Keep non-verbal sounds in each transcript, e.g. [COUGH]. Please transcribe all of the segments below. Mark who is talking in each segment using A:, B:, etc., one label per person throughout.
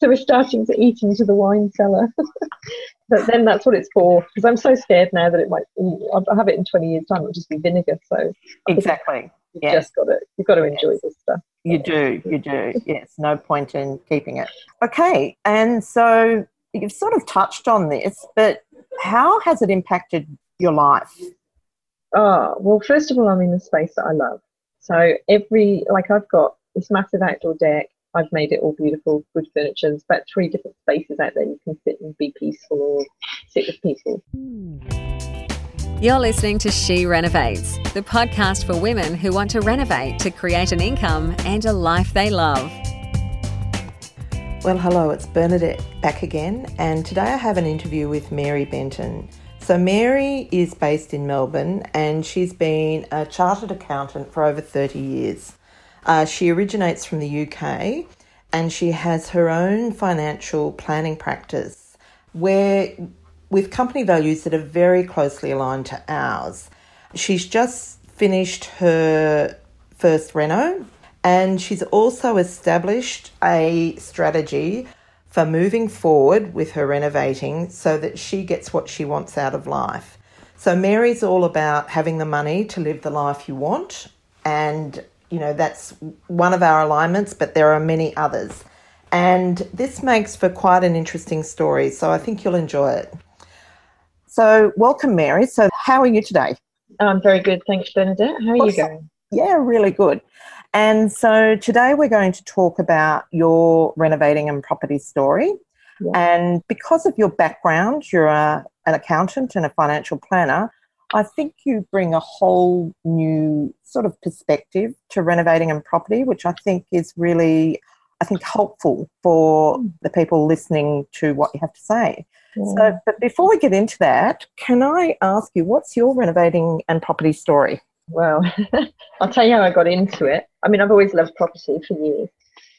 A: so we're starting to eat into the wine cellar. [LAUGHS] but then that's what it's for. Because I'm so scared now that it might. I'll have it in 20 years' time. It'll just be vinegar. So
B: exactly.
A: You've yes. just got to. You've got to enjoy yes. this stuff.
B: You do. You do. [LAUGHS] Yes. No point in keeping it. Okay. And so you've sort of touched on this, but how has it impacted your life?
A: Oh, well, first of all, I'm in the space that I love. So every, like, I've got this massive outdoor deck. I've made it all beautiful, good furniture. There's about three different spaces out there you can sit and be peaceful or sit with people.
C: You're listening to She Renovates, the podcast for women who want to renovate to create an income and a life they love.
B: Well, hello, it's Bernadette back again, and today I have an interview with Mary Benton. So, Mary is based in Melbourne and she's been a chartered accountant for over 30 years. Uh, she originates from the UK and she has her own financial planning practice where, with company values that are very closely aligned to ours. She's just finished her first reno and she's also established a strategy for moving forward with her renovating so that she gets what she wants out of life. So, Mary's all about having the money to live the life you want. And, you know, that's one of our alignments, but there are many others. And this makes for quite an interesting story. So, I think you'll enjoy it. So, welcome, Mary. So, how are you today?
A: I'm very good. Thanks, Bernadette. How are awesome. you going?
B: Yeah, really good. And so today we're going to talk about your renovating and property story. Yeah. And because of your background, you're a, an accountant and a financial planner. I think you bring a whole new sort of perspective to renovating and property, which I think is really, I think, helpful for mm. the people listening to what you have to say. Yeah. So, but before we get into that, can I ask you, what's your renovating and property story?
A: Well, [LAUGHS] I'll tell you how I got into it. I mean, I've always loved property for years.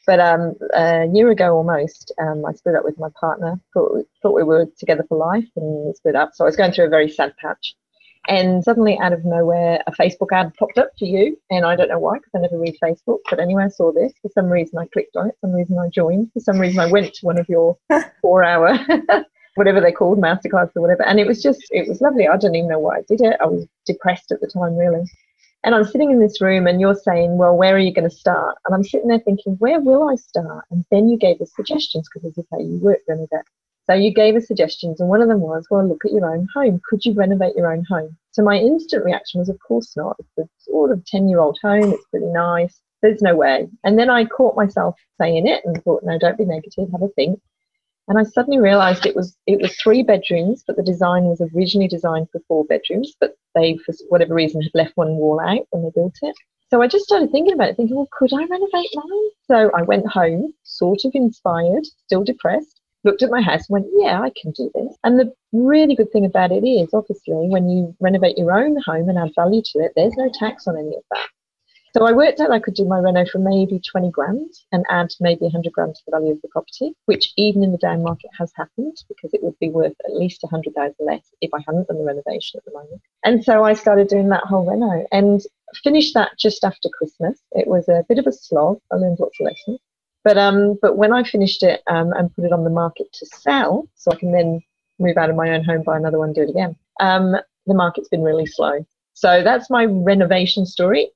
A: But um, a year ago almost, um, I split up with my partner. Thought we, thought we were together for life and we split up. So I was going through a very sad patch. And suddenly, out of nowhere, a Facebook ad popped up for you. And I don't know why, because I never read Facebook. But anyway, I saw this. For some reason, I clicked on it. For some reason, I joined. For some reason, I went to one of your [LAUGHS] four hour [LAUGHS] whatever they called masterclass or whatever. And it was just, it was lovely. I don't even know why I did it. I was depressed at the time, really. And I'm sitting in this room and you're saying, well, where are you going to start? And I'm sitting there thinking, where will I start? And then you gave us suggestions because, as I say, you work renovate. So you gave us suggestions, and one of them was, well, look at your own home. Could you renovate your own home? So my instant reaction was, of course not. It's a sort of 10 year old home. It's pretty nice. There's no way. And then I caught myself saying it and thought, no, don't be negative. Have a think. And I suddenly realized it was it was three bedrooms, but the design was originally designed for four bedrooms, but they, for whatever reason, had left one wall out when they built it. So I just started thinking about it, thinking, well, could I renovate mine? So I went home, sort of inspired, still depressed, looked at my house and went, yeah, I can do this. And the really good thing about it is, obviously, when you renovate your own home and add value to it, there's no tax on any of that. So I worked out I could do my reno for maybe 20 grand and add maybe 100 grand to the value of the property, which even in the down market has happened because it would be worth at least 100,000 less if I hadn't done the renovation at the moment. And so I started doing that whole reno and finished that just after Christmas. It was a bit of a slog. I learned lots of lessons. But um, but when I finished it um, and put it on the market to sell, so I can then move out of my own home, buy another one, do it again. Um, the market's been really slow. So that's my renovation story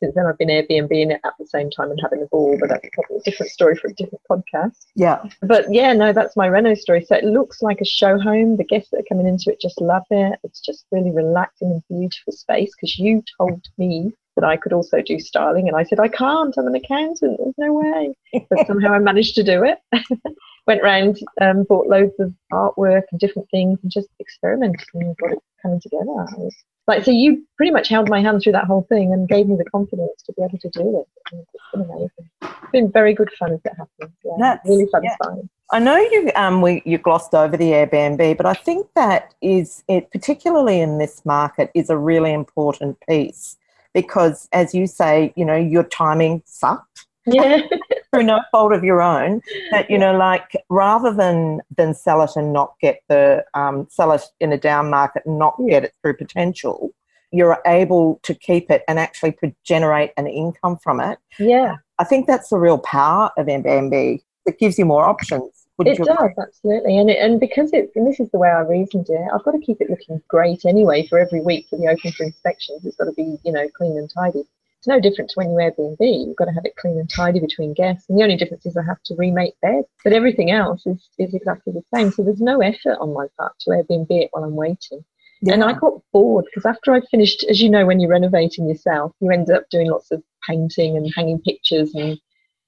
A: since then I've been Airbnb it at the same time and having a ball, but that's probably a different story for a different podcast.
B: Yeah.
A: But yeah, no, that's my Reno story. So it looks like a show home. The guests that are coming into it just love it. It's just really relaxing and beautiful space because you told me that I could also do styling and I said, I can't, I'm an accountant, there's no way. But somehow I managed to do it. [LAUGHS] Went round, um, bought loads of artwork and different things and just experimented and got it coming together. Was, like so you pretty much held my hand through that whole thing and gave me the confidence to be able to do it. It's been amazing. It's been very good fun as it happens. Yeah, That's, really satisfying.
B: Yeah. I know you um we you glossed over the Airbnb, but I think that is it particularly in this market is a really important piece because as you say, you know, your timing sucked.
A: Yeah. [LAUGHS]
B: Through no fault of your own. That you know like rather than than sell it and not get the um, sell it in a down market and not get it through potential you're able to keep it and actually generate an income from it.
A: Yeah.
B: I think that's the real power of airbnb. It gives you more options.
A: It does absolutely, and it, and because it and this is the way I reasoned it, I've got to keep it looking great anyway for every week for the open for inspections. It's got to be you know clean and tidy. It's no different to when you Airbnb. You've got to have it clean and tidy between guests, and the only difference is I have to remake beds, but everything else is is exactly the same. So there's no effort on my part to Airbnb it while I'm waiting. Yeah. And I got bored because after I finished, as you know, when you're renovating yourself, you end up doing lots of painting and hanging pictures and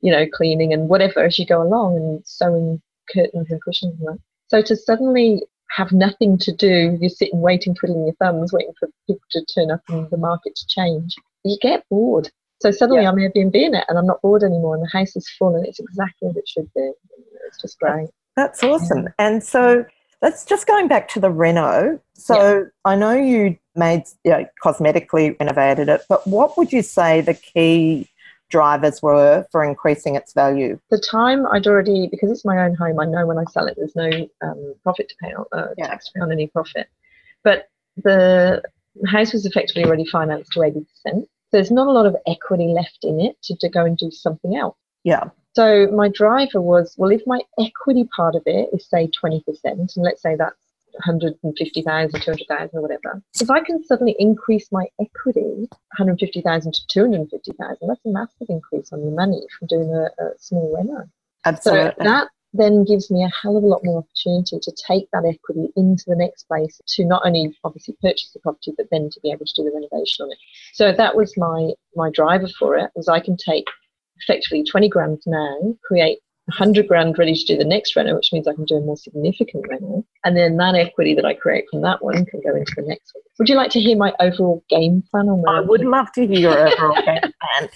A: you know cleaning and whatever as you go along and sewing curtains and cushions and that. So to suddenly have nothing to do, you're sitting waiting, twiddling your thumbs, waiting for people to turn up and the market to change. You get bored. So suddenly yeah. I'm Airbnb in it and I'm not bored anymore and the house is full and it's exactly as it should be. It's just great.
B: That's awesome. Yeah. And so let's just going back to the reno. So yeah. I know you made you know, cosmetically renovated it, but what would you say the key drivers were for increasing its value?
A: The time I'd already, because it's my own home, I know when I sell it, there's no um, profit to pay on, uh, yeah. tax free on any profit. But the house was effectively already financed to 80%. So there's not a lot of equity left in it to, to go and do something else.
B: Yeah.
A: So my driver was, well, if my equity part of it is say 20%, and let's say that's 150,000, 200,000 or whatever. If I can suddenly increase my equity 150,000 to 250,000, that's a massive increase on the money from doing a, a small reno.
B: Absolutely.
A: So that then gives me a hell of a lot more opportunity to take that equity into the next place to not only obviously purchase the property but then to be able to do the renovation on it. So that was my my driver for it was I can take effectively 20 grand now, create 100 grand ready to do the next reno, which means I can do a more significant reno. And then that equity that I create from that one can go into the next one. Would you like to hear my overall game plan on
B: that? I would love to hear your overall game [LAUGHS] plan.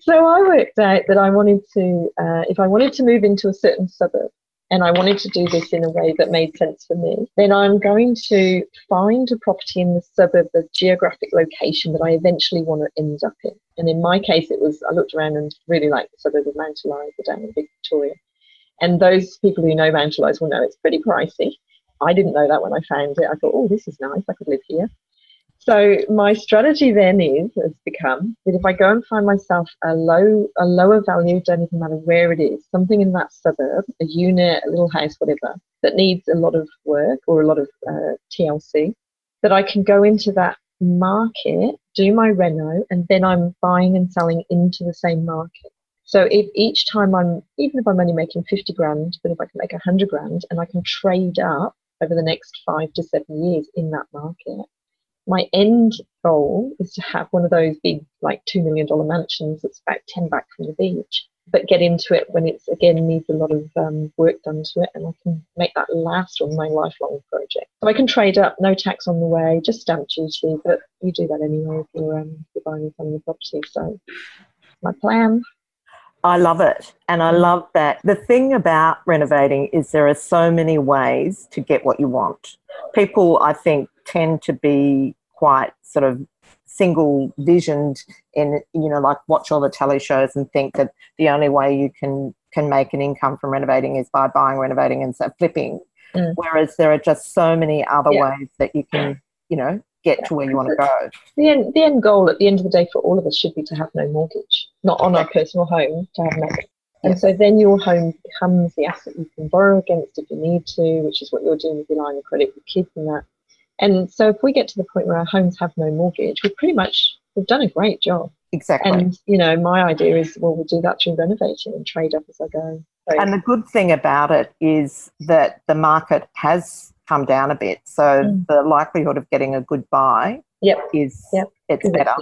A: So I worked out that I wanted to, uh, if I wanted to move into a certain suburb, and I wanted to do this in a way that made sense for me, then I'm going to find a property in the suburb, the geographic location that I eventually want to end up in. And in my case, it was I looked around and really liked the suburb of Mount Eliza down in Victoria. And those people who know Eliza will know it's pretty pricey. I didn't know that when I found it. I thought, oh, this is nice. I could live here. So my strategy then is has become that if I go and find myself a low a lower value, doesn't even matter where it is, something in that suburb, a unit, a little house, whatever, that needs a lot of work or a lot of uh, TLC, that I can go into that market, do my reno, and then I'm buying and selling into the same market. So if each time I'm, even if I'm only making 50 grand, but if I can make 100 grand and I can trade up over the next five to seven years in that market, my end goal is to have one of those big, like $2 million mansions that's about 10 back from the beach, but get into it when it's again needs a lot of um, work done to it and I can make that last on my lifelong project. So I can trade up, no tax on the way, just stamp duty, but you do that anyway if you're, um, you're buying from the property. So my plan.
B: I love it. And I love that. The thing about renovating is there are so many ways to get what you want. People, I think, tend to be quite sort of single visioned in you know like watch all the telly shows and think that the only way you can can make an income from renovating is by buying renovating and so flipping mm. whereas there are just so many other yeah. ways that you can you know get yeah. to where you want to go
A: the end the end goal at the end of the day for all of us should be to have no mortgage not on our personal home to have nothing and so then your home becomes the asset you can borrow against if you need to, which is what you're doing with your line of credit with kids and that. And so if we get to the point where our homes have no mortgage, we've pretty much we've done a great job.
B: Exactly.
A: And you know, my idea is well, we'll do that through renovating and trade up as I go.
B: So, and the good thing about it is that the market has come down a bit, so mm. the likelihood of getting a good buy
A: yep.
B: is
A: yep.
B: it's better.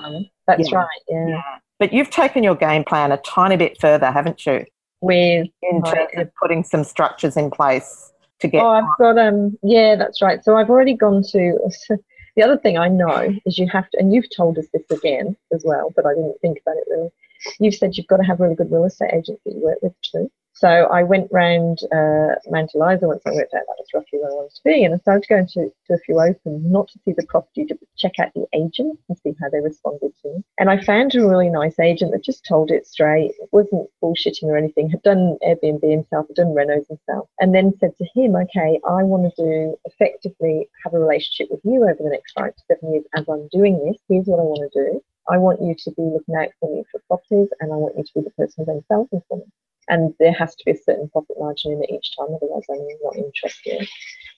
A: That's yeah. right. Yeah. yeah.
B: But you've taken your game plan a tiny bit further, haven't you?
A: With
B: in terms of putting some structures in place to get.
A: Oh, I've got um. Yeah, that's right. So I've already gone to. [LAUGHS] the other thing I know is you have to, and you've told us this again as well, but I didn't think about it really. You've said you've got to have really good real estate agents that you work with too. So I went round uh, Mount Eliza once I worked out that was roughly where I wanted to be, and I started going to, to a few open, not to see the property, to check out the agent and see how they responded to me. And I found a really nice agent that just told it straight, wasn't bullshitting or anything, had done Airbnb himself, had done renos himself, and then said to him, okay, I want to do effectively have a relationship with you over the next five to seven years as I'm doing this. Here's what I want to do. I want you to be looking out for me for properties, and I want you to be the person who's going to sell them for me. And there has to be a certain profit margin in it each time, otherwise I'm not interested.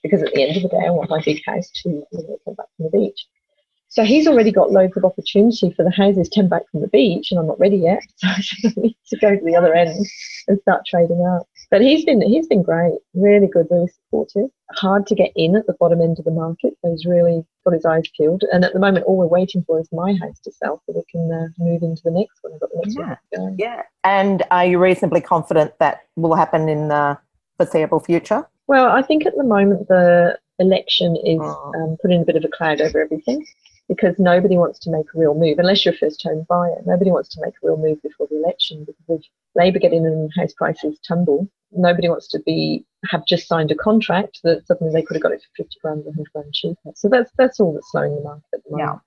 A: Because at the end of the day, I want my big house to you know, come back from the beach. So he's already got loads of opportunity for the houses 10 back from the beach, and I'm not ready yet. [LAUGHS] So I need to go to the other end and start trading up. But he's been he's been great, really good, really supportive. Hard to get in at the bottom end of the market, so he's really got his eyes peeled. And at the moment, all we're waiting for is my house to sell, so we can uh, move into the next one. I've got the next
B: Yeah.
A: one going.
B: Yeah. And are you reasonably confident that will happen in the foreseeable future?
A: Well, I think at the moment the election is
B: Oh.
A: um, putting a bit of a cloud over everything because nobody wants to make a real move unless you're a first home buyer. Nobody wants to make a real move before the election because if Labor get in and house prices tumble, nobody wants to be have just signed a contract that suddenly they could have got it for 50 grand or 100 grand cheaper. So that's that's all that's slowing the market at the moment.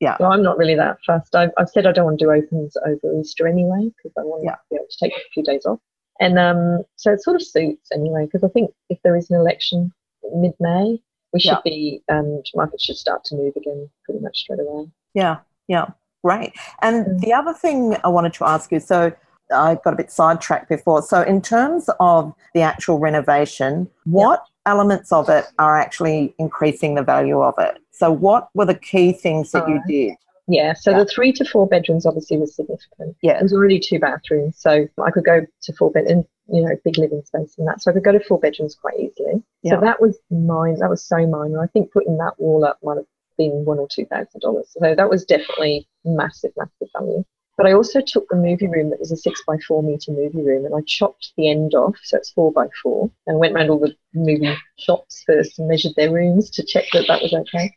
B: Yeah.
A: So I'm not really that fast. I've, I've said I don't want to do opens over Easter anyway because I want
B: Yeah.
A: to be able to take a few days off. And um, so it sort of suits anyway, because I think if there is an election mid May, we should
B: Yeah.
A: be, um, markets should start to move again pretty much straight away.
B: Yeah, yeah, great. And
A: Mm.
B: the other thing I wanted to ask you so I got a bit sidetracked before. So, in terms of the actual renovation, what elements of it are actually increasing the value of it? So, what were the key things that you did?
A: Yeah, so
B: Yeah.
A: the three to four bedrooms obviously was significant.
B: Yeah,
A: There's already two bathrooms, so I could go to four bed and you know big living space and that, so I could go to four bedrooms quite easily.
B: Yeah.
A: So that was mine. That was so minor. I think putting that wall up might have been one or two thousand dollars. So that was definitely massive, massive value. But I also took the movie room that was a six by four meter movie room and I chopped the end off, so it's four by four, and went around all the movie shops first and measured their rooms to check that that was okay.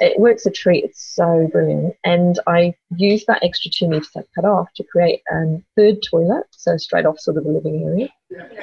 A: It works a treat. It's so brilliant. And I used that extra two meters I cut off to create a third toilet, so straight off sort of the living area,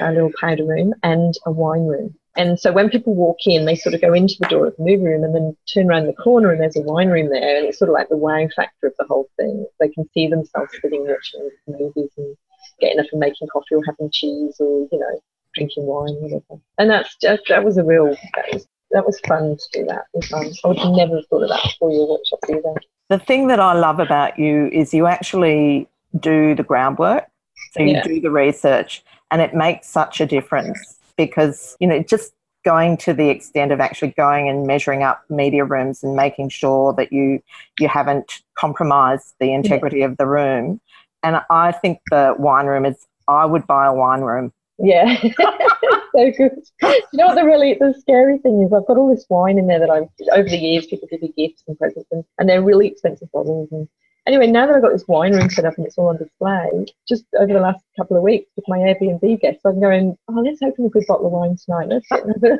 A: a little powder room, and a wine room. And so when people walk in, they sort of go into the door of the movie room and then turn around the corner and there's a wine room there. And it's sort of like the wow factor of the whole thing. They can see themselves sitting watching movies and getting up and making coffee or having cheese or, you know, drinking wine, or whatever. And that's just, that was a real, that was, that was fun to do that. It was fun. I would never have thought of that before your workshop either.
B: the thing that I love about you is you actually do the groundwork. So, you
A: Yeah.
B: do the research, and it makes such a difference because, you know, just going to the extent of actually going and measuring up media rooms and making sure that you you haven't compromised the integrity of the room. And I think the wine room is I would buy a wine room.
A: Yeah, [LAUGHS] so good. You know what the really the scary thing is? I've got all this wine in there that I've over the years people give me gifts and presents, and, and they're really expensive bottles. And anyway, now that I've got this wine room set up and it's all on display, just over the last couple of weeks with my Airbnb guests, I'm going, oh, let's open a good bottle of wine tonight. Let's sit and have a-"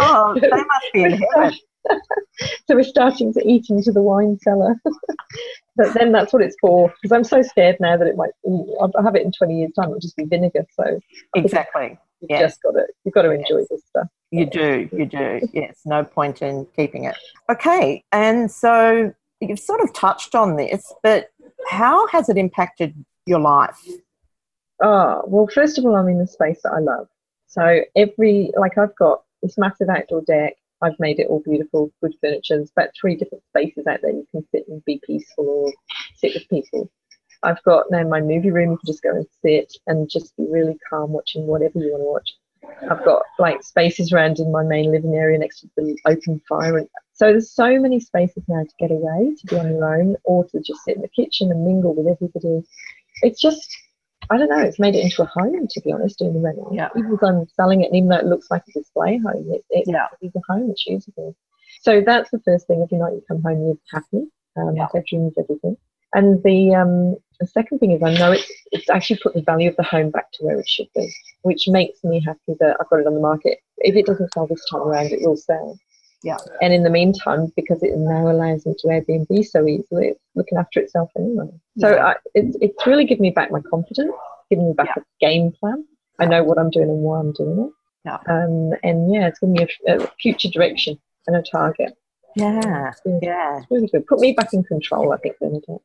B: Oh, [LAUGHS] they must be in [LAUGHS] heaven. [LAUGHS]
A: so we're starting to eat into the wine cellar. [LAUGHS] but then that's what it's for, because I'm so scared now that it might. I'll have it in 20 years' time. It'll just be vinegar. So
B: Exactly.
A: you've
B: Yes.
A: just got to you've got to enjoy this stuff.
B: You do, you do. Yes, no point in keeping it. Okay, and so you've sort of touched on this, but how has it impacted your life?
A: Oh, well, first of all, I'm in a space that I love. So every, like, I've got this massive outdoor deck. I've made it all beautiful, good furniture. There's about three different spaces out there you can sit and be peaceful or sit with people. I've got now my movie room. You can just go and sit and just be really calm watching whatever you want to watch. I've got like spaces around in my main living area next to the open fire. And so there's so many spaces now to get away, to be on your own, or to just sit in the kitchen and mingle with everybody. It's just, I don't know, it's made it into a home, to be honest, doing the rental.
B: Yeah.
A: Even if I'm selling it, and even though it looks like a display home, it, it,
B: Yeah.
A: it's a home, it's usable. So that's the first thing. Every night you come home, you're happy. Um,
B: Yeah.
A: Bedrooms, everything. And the um, the second thing is I know it's it's actually put the value of the home back to where it should be, which makes me happy that I've got it on the market. If it doesn't sell this time around, it will sell.
B: Yeah.
A: And in the meantime, because it now allows me to Airbnb so easily, it's looking after itself anyway. So
B: Yeah.
A: I, it's it's really given me back my confidence, given me back a game plan. I know what I'm doing and why I'm doing it.
B: Yeah.
A: Um, and yeah, it's given me a, a future direction and a target.
B: Yeah,
A: It's
B: yeah.
A: really good. Put me back in control, I think.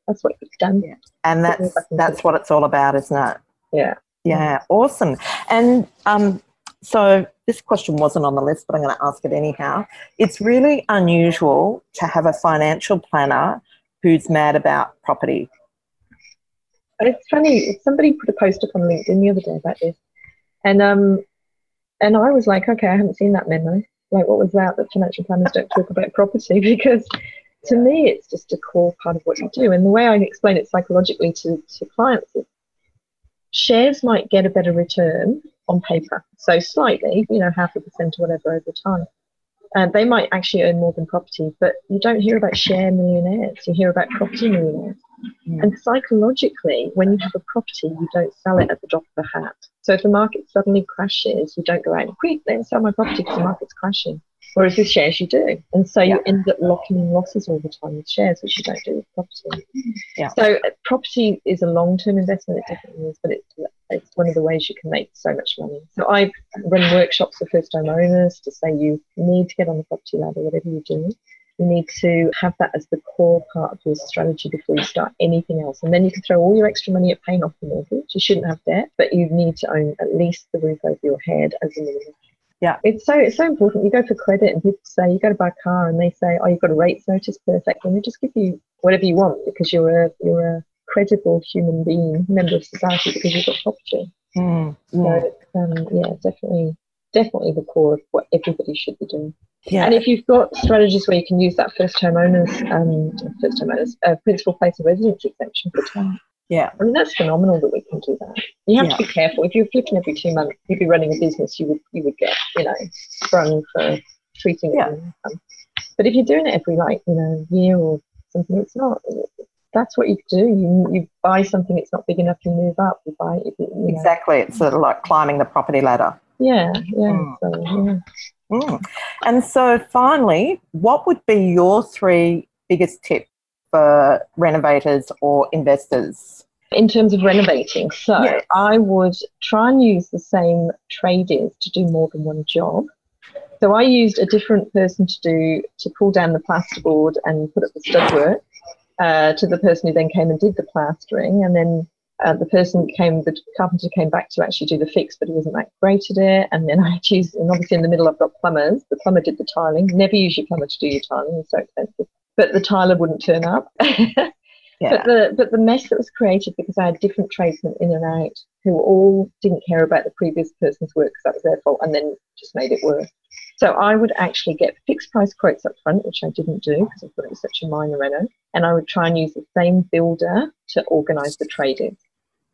A: That's what you've done.
B: Yeah. And that's that's what it's all about, isn't it?
A: Yeah.
B: Yeah, awesome. And um, so this question wasn't on the list, but I'm going to ask it anyhow. It's really unusual to have a financial planner who's mad about property.
A: It's funny. Somebody put a post up on LinkedIn the other day about this, and um, and I was like, okay, I haven't seen that memo. Like, what was that? That financial planners don't talk about property [LAUGHS] because to me, it's just a core part of what you do. And the way I explain it psychologically to, to clients is shares might get a better return on paper. So slightly, you know, half a percent or whatever over time. And they might actually earn more than property, but you don't hear about share millionaires. You hear about property millionaires. Mm. And psychologically, when you have a property, you don't sell it at the drop of a hat. So if the market suddenly crashes, you don't go out and quick, me sell my property because the market's crashing. Whereas with shares, you do. And so yeah. you end up locking in losses all the time with shares, which you don't do with property. Yeah. So uh, property is a long term investment, it definitely is, but it's, it's one of the ways you can make so much money. So I run workshops for first time owners to say you need to get on the property ladder, whatever you do. You need to have that as the core part of your strategy before you start anything else. And then you can throw all your extra money at paying off the mortgage. You shouldn't have debt, but you need to own at least the roof over your head as a minimum. Yeah, it's so it's so important. You go for credit, and people say you go to buy a car, and they say, "Oh, you've got a rates notice, perfect," and they just give you whatever you want because you're a you're a credible human being, member of society, because you've got property. Mm, so um, yeah, definitely, definitely the core of what everybody should be doing. Yeah. And if you've got strategies where you can use that first homeowners, um, first homeowners, uh, principal place of residence exemption for time,
B: yeah.
A: I mean, that's phenomenal that we can do that. You have yeah. to be careful. If you're flipping every two months, you'd be running a business, you would you would get, you know, sprung for treating it. Yeah. But if you're doing it every like, you know, year or something, it's not. That's what you do. You you buy something, that's not big enough, you move up. You buy it. You
B: know. Exactly. It's sort of like climbing the property ladder.
A: Yeah, yeah. Mm. So, yeah.
B: Mm. And so finally, what would be your three biggest tips for renovators or investors?
A: In terms of renovating, so yeah. I would try and use the same tradies to do more than one job. So I used a different person to do to pull down the plasterboard and put up the stud work uh, to the person who then came and did the plastering, and then uh, the person came, the carpenter came back to actually do the fix, but he wasn't that great at it. And then I had to use, and obviously in the middle I've got plumbers. The plumber did the tiling. Never use your plumber to do your tiling; it's so expensive but the tiler wouldn't turn up. [LAUGHS] yeah. But the but the mess that was created because I had different tradesmen in and out who all didn't care about the previous person's work because that was their fault, and then just made it worse. So I would actually get fixed price quotes up front, which I didn't do because I thought it was such a minor reno, and I would try and use the same builder to organise the trading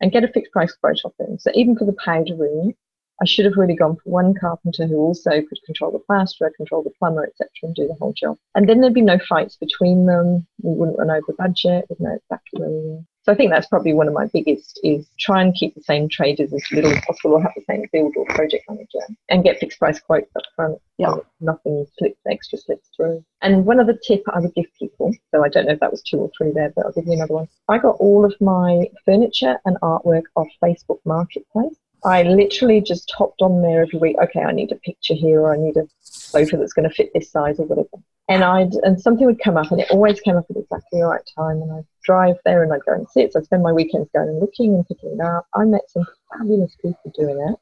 A: and get a fixed price quote off them. So even for the powder room, I should have really gone for one carpenter who also could control the plasterer, control the plumber, etc., and do the whole job. And then there'd be no fights between them. We wouldn't run over budget. We'd know exactly where we were. So I think that's probably one of my biggest is try and keep the same traders as little as possible, or have the same build or project manager, and get fixed price quotes up front. Yeah, nothing slips extra slips through. And one other tip I would give people, so I don't know if that was two or three there, but I'll give you another one. I got all of my furniture and artwork off Facebook Marketplace. I literally just hopped on there every week. Okay, I need a picture here, or I need a sofa that's going to fit this size, or whatever. And I'd and something would come up, and it always came up at exactly the right time. And I'd drive there, and I'd go and sit. So I'd spend my weekends going and looking and picking it up. I met some fabulous people doing it,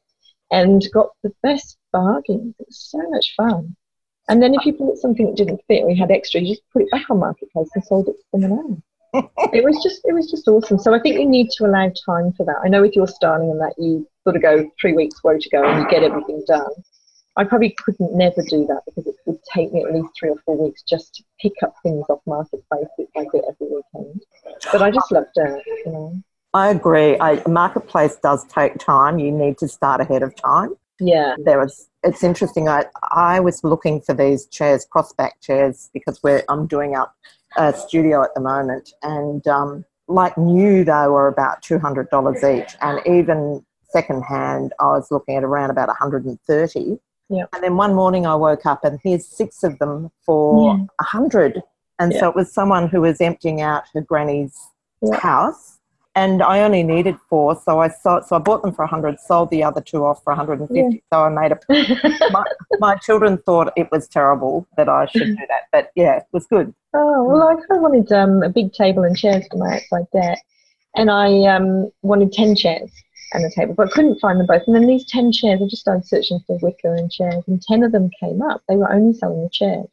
A: and got the best bargains. It was so much fun. And then if you bought something that didn't fit, you had extra, you just put it back on marketplace and sold it to someone else. [LAUGHS] it was just it was just awesome. So I think you need to allow time for that. I know with your styling and that you sort of go three weeks where to go and you get everything done. I probably couldn't never do that because it would take me at least three or four weeks just to pick up things off marketplace by bit every weekend. But I just loved it, you know.
B: I agree. I, marketplace does take time. You need to start ahead of time.
A: Yeah.
B: There was. It's interesting. I I was looking for these chairs, crossback chairs, because we're I'm doing up a studio at the moment, and um, like new they were about two hundred dollars each, and even secondhand, I was looking at around about 130.
A: Yeah.
B: And then one morning I woke up and here's six of them for a yeah. 100. And yeah. so it was someone who was emptying out her granny's yeah. house. And I only needed four, so I sold, so I bought them for 100, sold the other two off for 150. So I made a. [LAUGHS] my, my children thought it was terrible that I should do that, but yeah, it was good.
A: Oh well, I kind of wanted um, a big table and chairs for my outside deck, and I um, wanted ten chairs and a table, but I couldn't find them both. And then these 10 chairs, I just started searching for wicker and chairs, and 10 of them came up. They were only selling the chairs.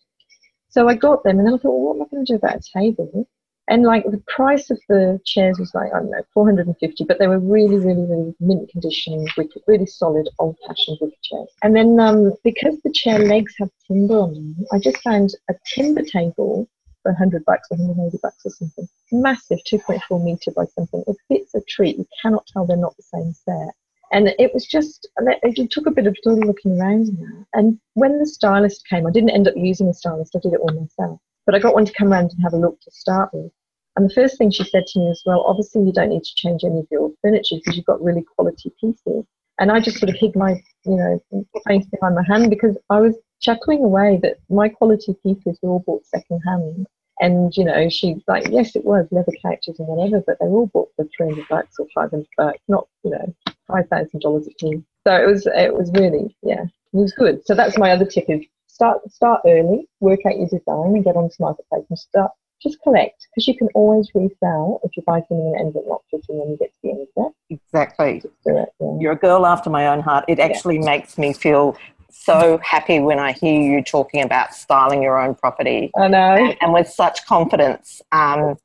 A: So I got them, and then I thought, well, what am I going to do about a table? And like the price of the chairs was like, I don't know, 450, but they were really, really, really mint condition, wicker, really solid, old fashioned wicker chairs. And then um, because the chair legs have timber on them, I just found a timber table for 100 bucks or 180 bucks or something. Massive, 2.4 meter by something. It fits a treat. You cannot tell they're not the same set. And it was just, it took a bit of looking around now. And when the stylist came, I didn't end up using a stylist, I did it all myself. But I got one to come around and have a look to start with. And the first thing she said to me was, well, obviously you don't need to change any of your furniture because you've got really quality pieces. And I just sort of hid my, you know, face behind my hand because I was chuckling away that my quality pieces were all bought second hand. And, you know, she's like, yes, it was leather couches and whatever, but they were all bought for 300 bucks or 500 bucks, not, you know, $5,000 a piece. So it was, it was really, yeah, it was good. So that's my other tip is start, start early, work out your design and get on onto marketplace and start just collect because you can always resell if you buy something and ends up not fitting when you get to the end of it.
B: Exactly.
A: It. Yeah.
B: You're a girl after my own heart. It actually yeah. makes me feel so happy when I hear you talking about styling your own property.
A: I know.
B: And, and with such confidence. Um,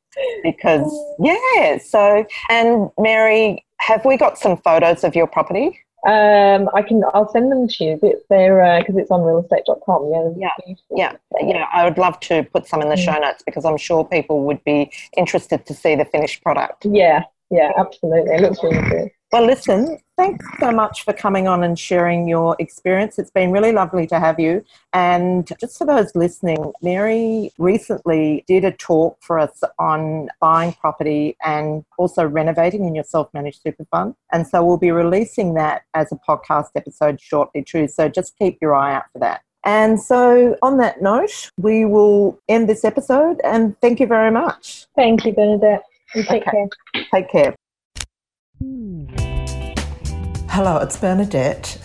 B: because, yeah. So, and Mary, have we got some photos of your property?
A: Um, I can. I'll send them to you. It's there because uh, it's on realestate.com.
B: Yeah. Yeah. Yeah. Yeah. I would love to put some in the mm. show notes because I'm sure people would be interested to see the finished product.
A: Yeah. Yeah. Absolutely. It looks really good.
B: Well, listen, thanks so much for coming on and sharing your experience. It's been really lovely to have you. And just for those listening, Mary recently did a talk for us on buying property and also renovating in your self managed super fund. And so we'll be releasing that as a podcast episode shortly, too. So just keep your eye out for that. And so, on that note, we will end this episode and thank you very much.
A: Thank you, Bernadette. And take okay. care.
B: Take care. Hello, it's Bernadette,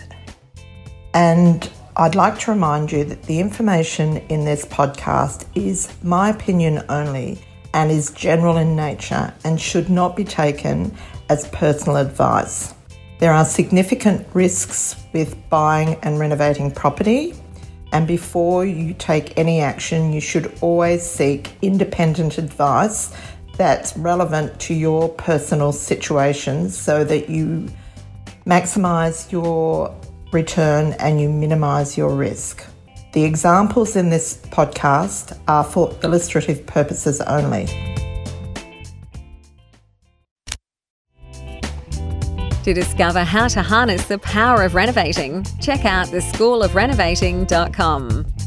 B: and I'd like to remind you that the information in this podcast is my opinion only and is general in nature and should not be taken as personal advice. There are significant risks with buying and renovating property, and before you take any action, you should always seek independent advice that's relevant to your personal situation so that you maximize your return and you minimize your risk. The examples in this podcast are for illustrative purposes only.
C: To discover how to harness the power of renovating, check out theschoolofrenovating.com.